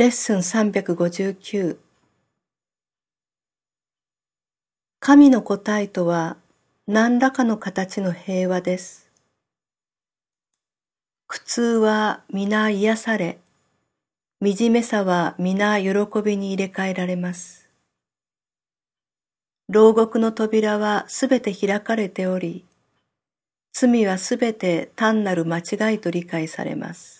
レッスン359神の答えとは何らかの形の平和です。苦痛は皆癒され、惨めさは皆喜びに入れ替えられます。牢獄の扉はすべて開かれており、罪はすべて単なる間違いと理解されます。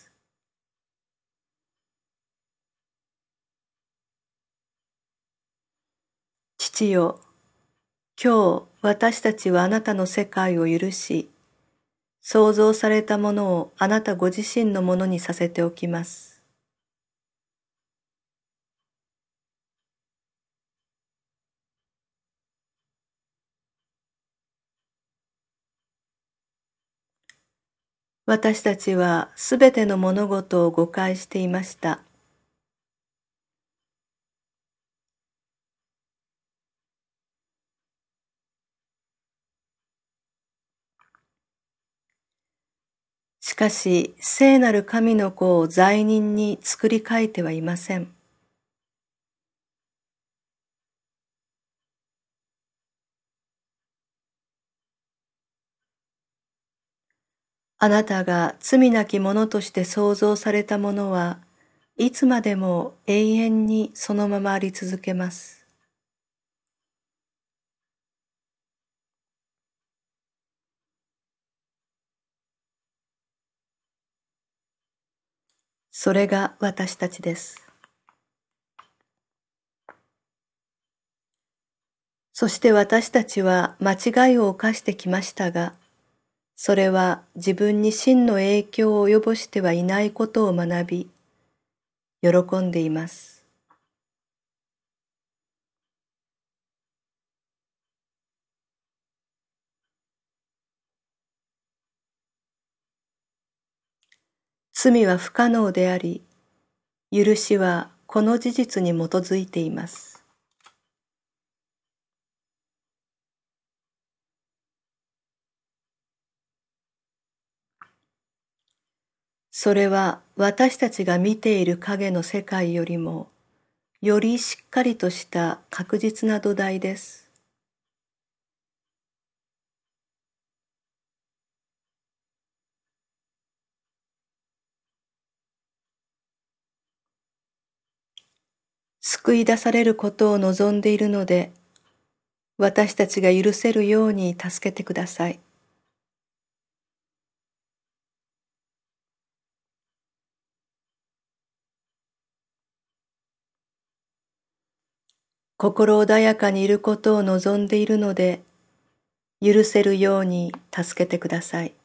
父よ、今日私たちはあなたの世界を許し、創造されたものをあなたご自身のものにさせておきます。私たちはすべての物事を誤解していました。しかし聖なる神の子を罪人に作り変えてはいません。あなたが罪なき者として創造されたものはいつまでも永遠にそのままあり続けます。それが私たちです。そして私たちは間違いを犯してきましたが、それは自分に真の影響を及ぼしてはいないことを学び、喜んでいます。罪は不可能であり、許しはこの事実に基づいています。それは私たちが見ている影の世界よりも、よりしっかりとした確実な土台です。救い出されることを望んでいるので、私たちが許せるように助けてください。心穏やかにいることを望んでいるので、許せるように助けてください。